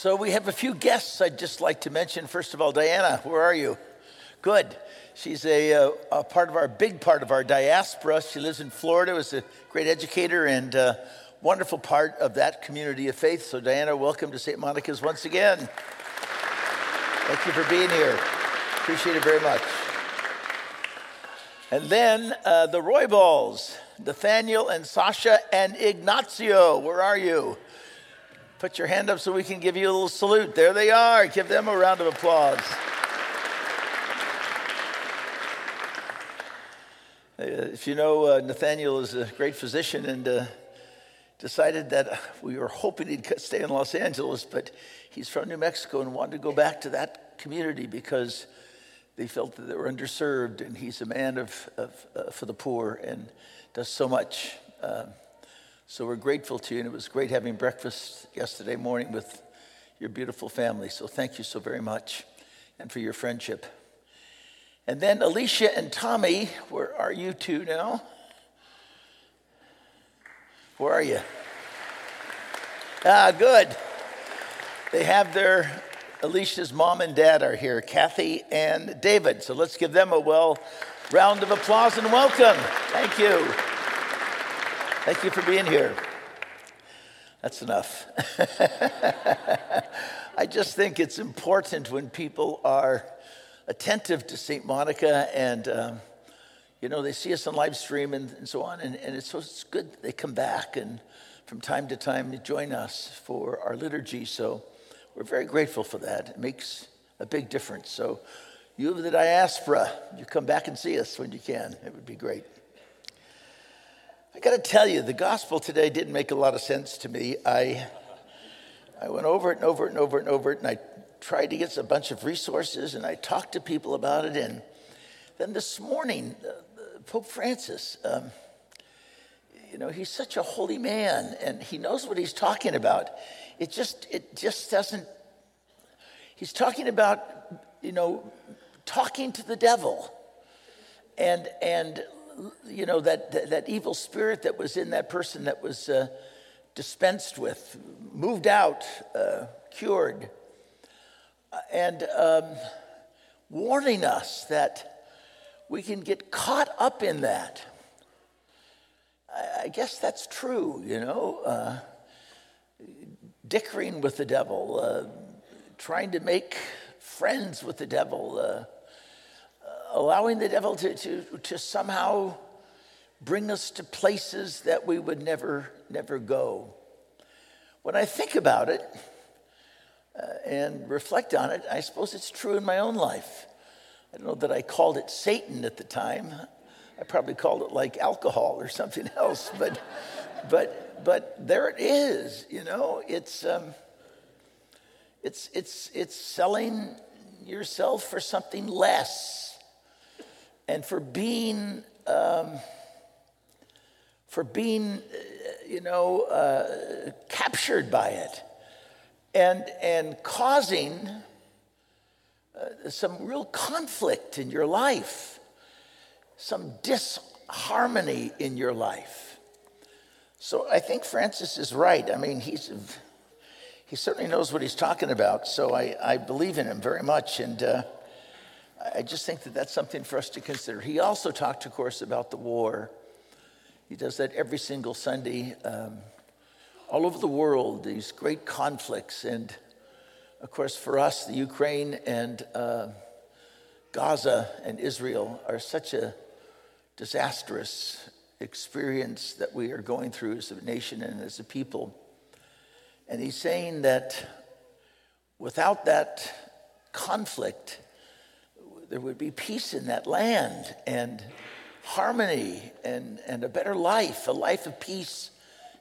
So we have a few guests I'd just like to mention. First of all, Diana, where are you? Good. She's a, uh, a part of our big part of our diaspora. She lives in Florida, was a great educator and uh, wonderful part of that community of faith. So, Diana, welcome to St. Monica's once again. Thank you for being here. Appreciate it very much. And then uh, the Roybals, Nathaniel and Sasha and Ignacio. Where are you? Put your hand up so we can give you a little salute. There they are. Give them a round of applause. Uh, if you know, uh, Nathaniel is a great physician and uh, decided that we were hoping he'd stay in Los Angeles, but he's from New Mexico and wanted to go back to that community because they felt that they were underserved. And he's a man of, of uh, for the poor and does so much. Um, so we're grateful to you, and it was great having breakfast yesterday morning with your beautiful family. So thank you so very much and for your friendship. And then Alicia and Tommy, where are you two now? Where are you? Ah, good. They have their, Alicia's mom and dad are here, Kathy and David. So let's give them a well round of applause and welcome. Thank you. Thank you for being here. That's enough. I just think it's important when people are attentive to St. Monica and, um, you know, they see us on live stream and, and so on. And, and it's, so it's good they come back and from time to time to join us for our liturgy. So we're very grateful for that. It makes a big difference. So you of the diaspora, you come back and see us when you can. It would be great. I got to tell you, the gospel today didn't make a lot of sense to me. I, I went over it and over it and over it and over it, and I tried to get a bunch of resources, and I talked to people about it. And then this morning, uh, Pope Francis, um, you know, he's such a holy man, and he knows what he's talking about. It just, it just doesn't. He's talking about, you know, talking to the devil, and and you know, that, that, that, evil spirit that was in that person that was uh, dispensed with, moved out, uh, cured, and um, warning us that we can get caught up in that. I, I guess that's true, you know, uh, dickering with the devil, uh, trying to make friends with the devil uh, allowing the devil to, to, to somehow bring us to places that we would never, never go. When I think about it uh, and reflect on it, I suppose it's true in my own life. I don't know that I called it Satan at the time. I probably called it like alcohol or something else, but, but, but there it is. You know, it's, um, it's, it's, it's selling yourself for something less and for being um, for being uh, you know uh, captured by it and and causing uh, some real conflict in your life some disharmony in your life. So i think francis is right. I mean he's he certainly knows what he's talking about so i, I believe in him very much. And uh, I just think that that's something for us to consider. He also talked, of course, about the war. He does that every single Sunday. Um, all over the world, these great conflicts. And of course, for us, the Ukraine and uh, Gaza and Israel are such a disastrous experience that we are going through as a nation and as a people. And he's saying that without that conflict, there would be peace in that land and harmony and, and a better life, a life of peace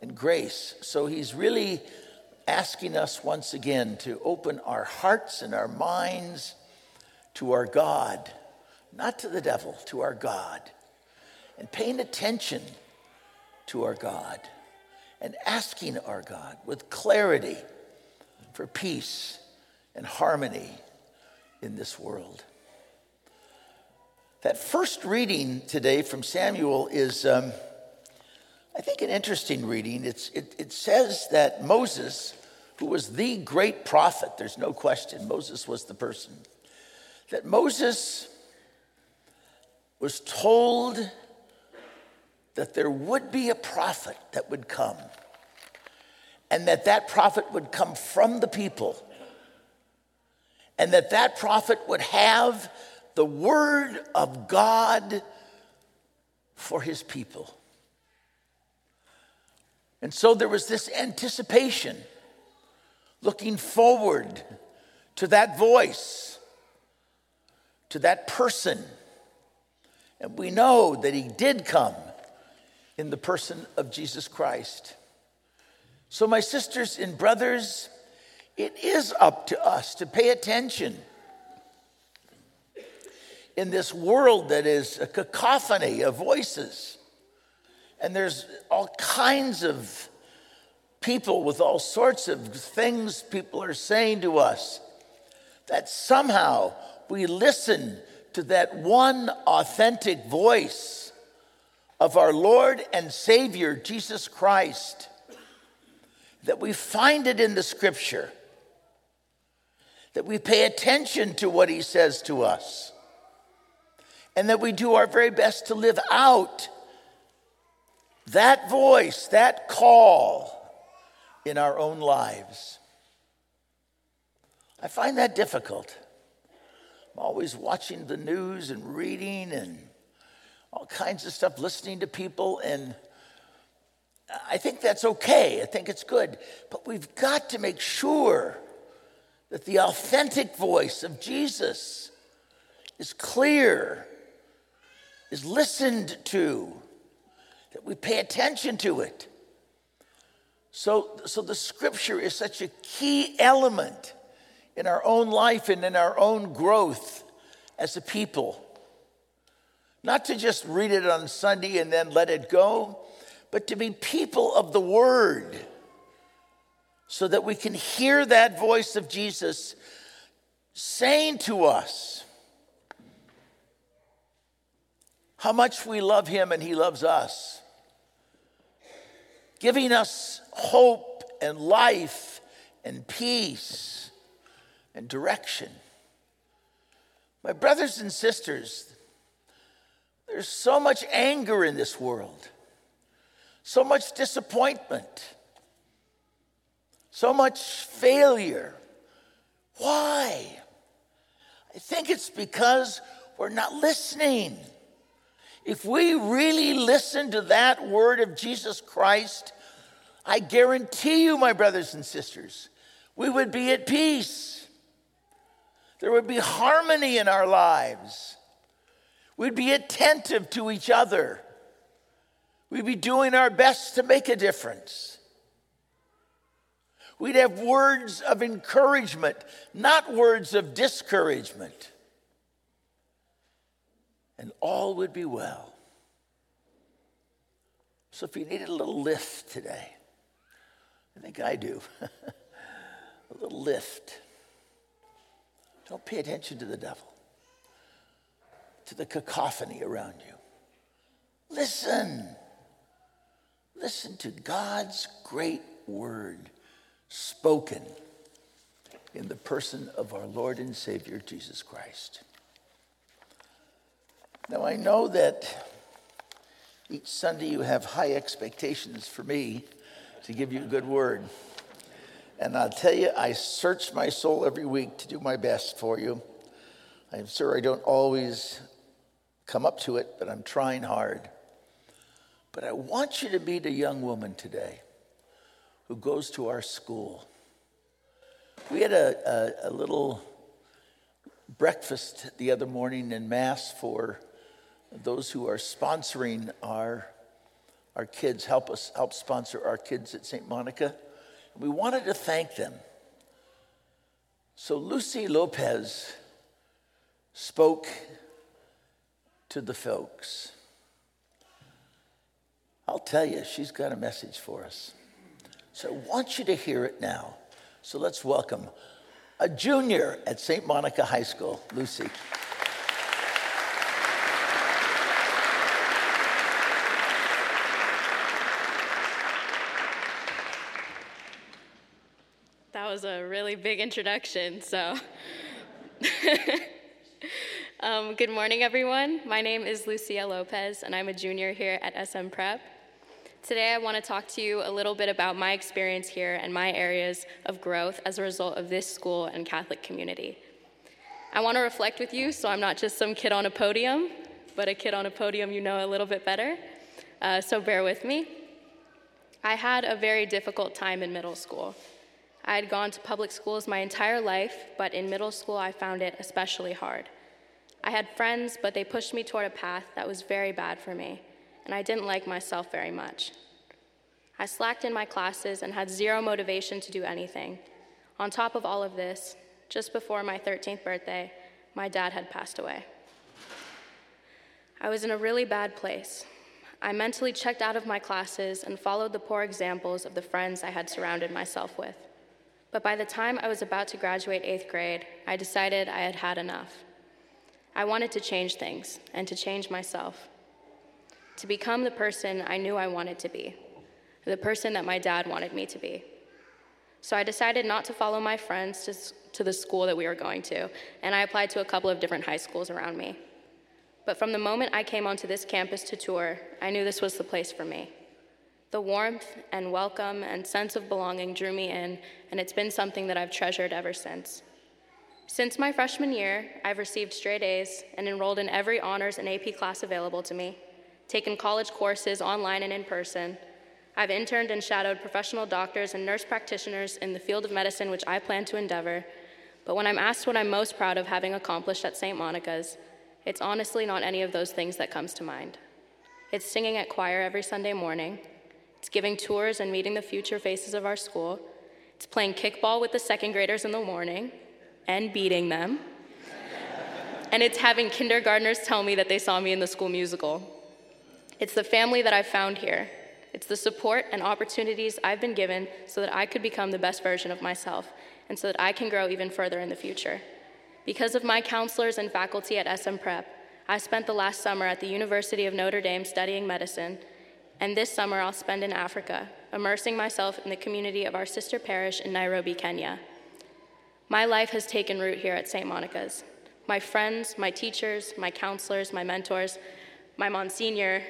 and grace. So he's really asking us once again to open our hearts and our minds to our God, not to the devil, to our God, and paying attention to our God and asking our God with clarity for peace and harmony in this world. That first reading today from Samuel is, um, I think, an interesting reading. It, it says that Moses who was the great prophet, there's no question, Moses was the person, that Moses was told that there would be a prophet that would come and that that prophet would come from the people and that that prophet would have the word of God for his people. And so there was this anticipation, looking forward to that voice, to that person. And we know that he did come in the person of Jesus Christ. So, my sisters and brothers, it is up to us to pay attention in this world that is a cacophony of voices. And there's all kinds of people with all sorts of things people are saying to us that somehow we listen to that one authentic voice of our Lord and Savior, Jesus Christ, that we find it in the scripture, that we pay attention to what he says to us and that we do our very best to live out that voice, that call in our own lives. I find that difficult. I'm always watching the news and reading and all kinds of stuff, listening to people, and I think that's okay. I think it's good. But we've got to make sure that the authentic voice of Jesus is clear is listened to, that we pay attention to it. So, so the scripture is such a key element in our own life and in our own growth as a people. Not to just read it on Sunday and then let it go, but to be people of the word so that we can hear that voice of Jesus saying to us, how much we love him and he loves us, giving us hope and life and peace and direction. My brothers and sisters, there's so much anger in this world, so much disappointment, so much failure. Why? I think it's because we're not listening. If we really listen to that word of Jesus Christ, I guarantee you, my brothers and sisters, we would be at peace. There would be harmony in our lives. We'd be attentive to each other. We'd be doing our best to make a difference. We'd have words of encouragement, not words of discouragement and all would be well. So if you needed a little lift today, I think I do, a little lift. Don't pay attention to the devil, to the cacophony around you. Listen. Listen to God's great word spoken in the person of our Lord and Savior, Jesus Christ. Now, I know that each Sunday you have high expectations for me to give you a good word. And I'll tell you, I search my soul every week to do my best for you. I'm sure I don't always come up to it, but I'm trying hard. But I want you to meet a young woman today who goes to our school. We had a, a, a little breakfast the other morning in Mass for those who are sponsoring our, our kids, help us help sponsor our kids at St. Monica. We wanted to thank them. So Lucy Lopez spoke to the folks. I'll tell you, she's got a message for us. So I want you to hear it now. So let's welcome a junior at St. Monica High School, Lucy. was a really big introduction, so. um, good morning, everyone. My name is Lucia Lopez, and I'm a junior here at SM Prep. Today, I want to talk to you a little bit about my experience here and my areas of growth as a result of this school and Catholic community. I want to reflect with you so I'm not just some kid on a podium, but a kid on a podium you know a little bit better. Uh, so bear with me. I had a very difficult time in middle school. I had gone to public schools my entire life, but in middle school I found it especially hard. I had friends, but they pushed me toward a path that was very bad for me and I didn't like myself very much. I slacked in my classes and had zero motivation to do anything. On top of all of this, just before my 13th birthday, my dad had passed away. I was in a really bad place. I mentally checked out of my classes and followed the poor examples of the friends I had surrounded myself with. But by the time I was about to graduate eighth grade, I decided I had had enough. I wanted to change things and to change myself to become the person I knew I wanted to be, the person that my dad wanted me to be. So I decided not to follow my friends to, to the school that we were going to, and I applied to a couple of different high schools around me. But from the moment I came onto this campus to tour, I knew this was the place for me. The warmth and welcome and sense of belonging drew me in, and it's been something that I've treasured ever since. Since my freshman year, I've received straight A's and enrolled in every honors and AP class available to me taken college courses online and in person. I've interned and shadowed professional doctors and nurse practitioners in the field of medicine, which I plan to endeavor. But when I'm asked what I'm most proud of having accomplished at St. Monica's, it's honestly not any of those things that comes to mind. It's singing at choir every Sunday morning. It's giving tours and meeting the future faces of our school. It's playing kickball with the second graders in the morning and beating them. and it's having kindergartners tell me that they saw me in the school musical. It's the family that I've found here. It's the support and opportunities I've been given so that I could become the best version of myself and so that I can grow even further in the future. Because of my counselors and faculty at SM Prep, I spent the last summer at the University of Notre Dame studying medicine, and this summer I'll spend in Africa, immersing myself in the community of our sister parish in Nairobi, Kenya. My life has taken root here at St. Monica's. My friends, my teachers, my counselors, my mentors, my Monsignor,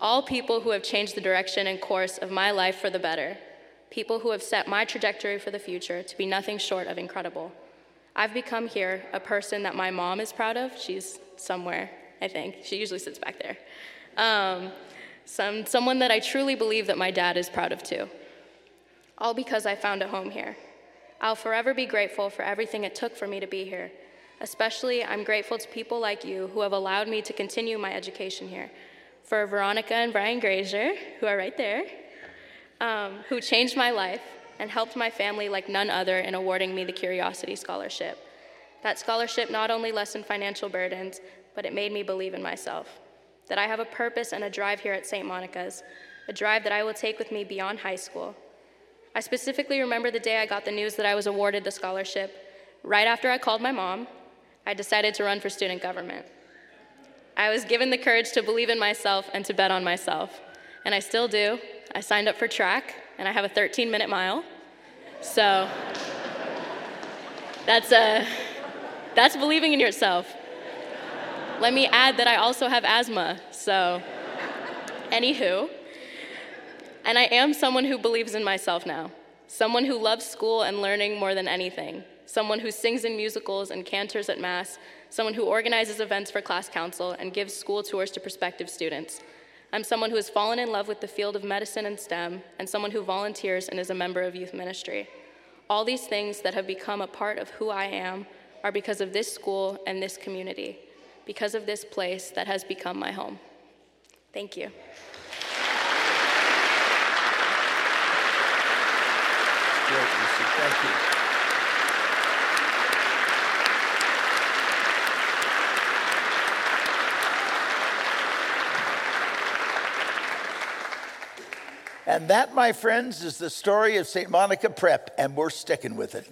all people who have changed the direction and course of my life for the better, people who have set my trajectory for the future to be nothing short of incredible. I've become here a person that my mom is proud of. She's somewhere, I think. She usually sits back there. Um, some, someone that I truly believe that my dad is proud of too. All because I found a home here. I'll forever be grateful for everything it took for me to be here. Especially, I'm grateful to people like you who have allowed me to continue my education here, for Veronica and Brian Grazer, who are right there, um, who changed my life and helped my family like none other in awarding me the Curiosity Scholarship. That scholarship not only lessened financial burdens, but it made me believe in myself. That I have a purpose and a drive here at St. Monica's, a drive that I will take with me beyond high school. I specifically remember the day I got the news that I was awarded the scholarship. Right after I called my mom, I decided to run for student government. I was given the courage to believe in myself and to bet on myself. And I still do. I signed up for track, and I have a 13 minute mile. So that's, a, that's believing in yourself. Let me add that I also have asthma, so, anywho. And I am someone who believes in myself now, someone who loves school and learning more than anything, someone who sings in musicals and cantors at Mass, someone who organizes events for class council and gives school tours to prospective students. I'm someone who has fallen in love with the field of medicine and STEM, and someone who volunteers and is a member of youth ministry. All these things that have become a part of who I am are because of this school and this community, because of this place that has become my home. Thank you. Thank you. And that, my friends, is the story of St. Monica Prep, and we're sticking with it.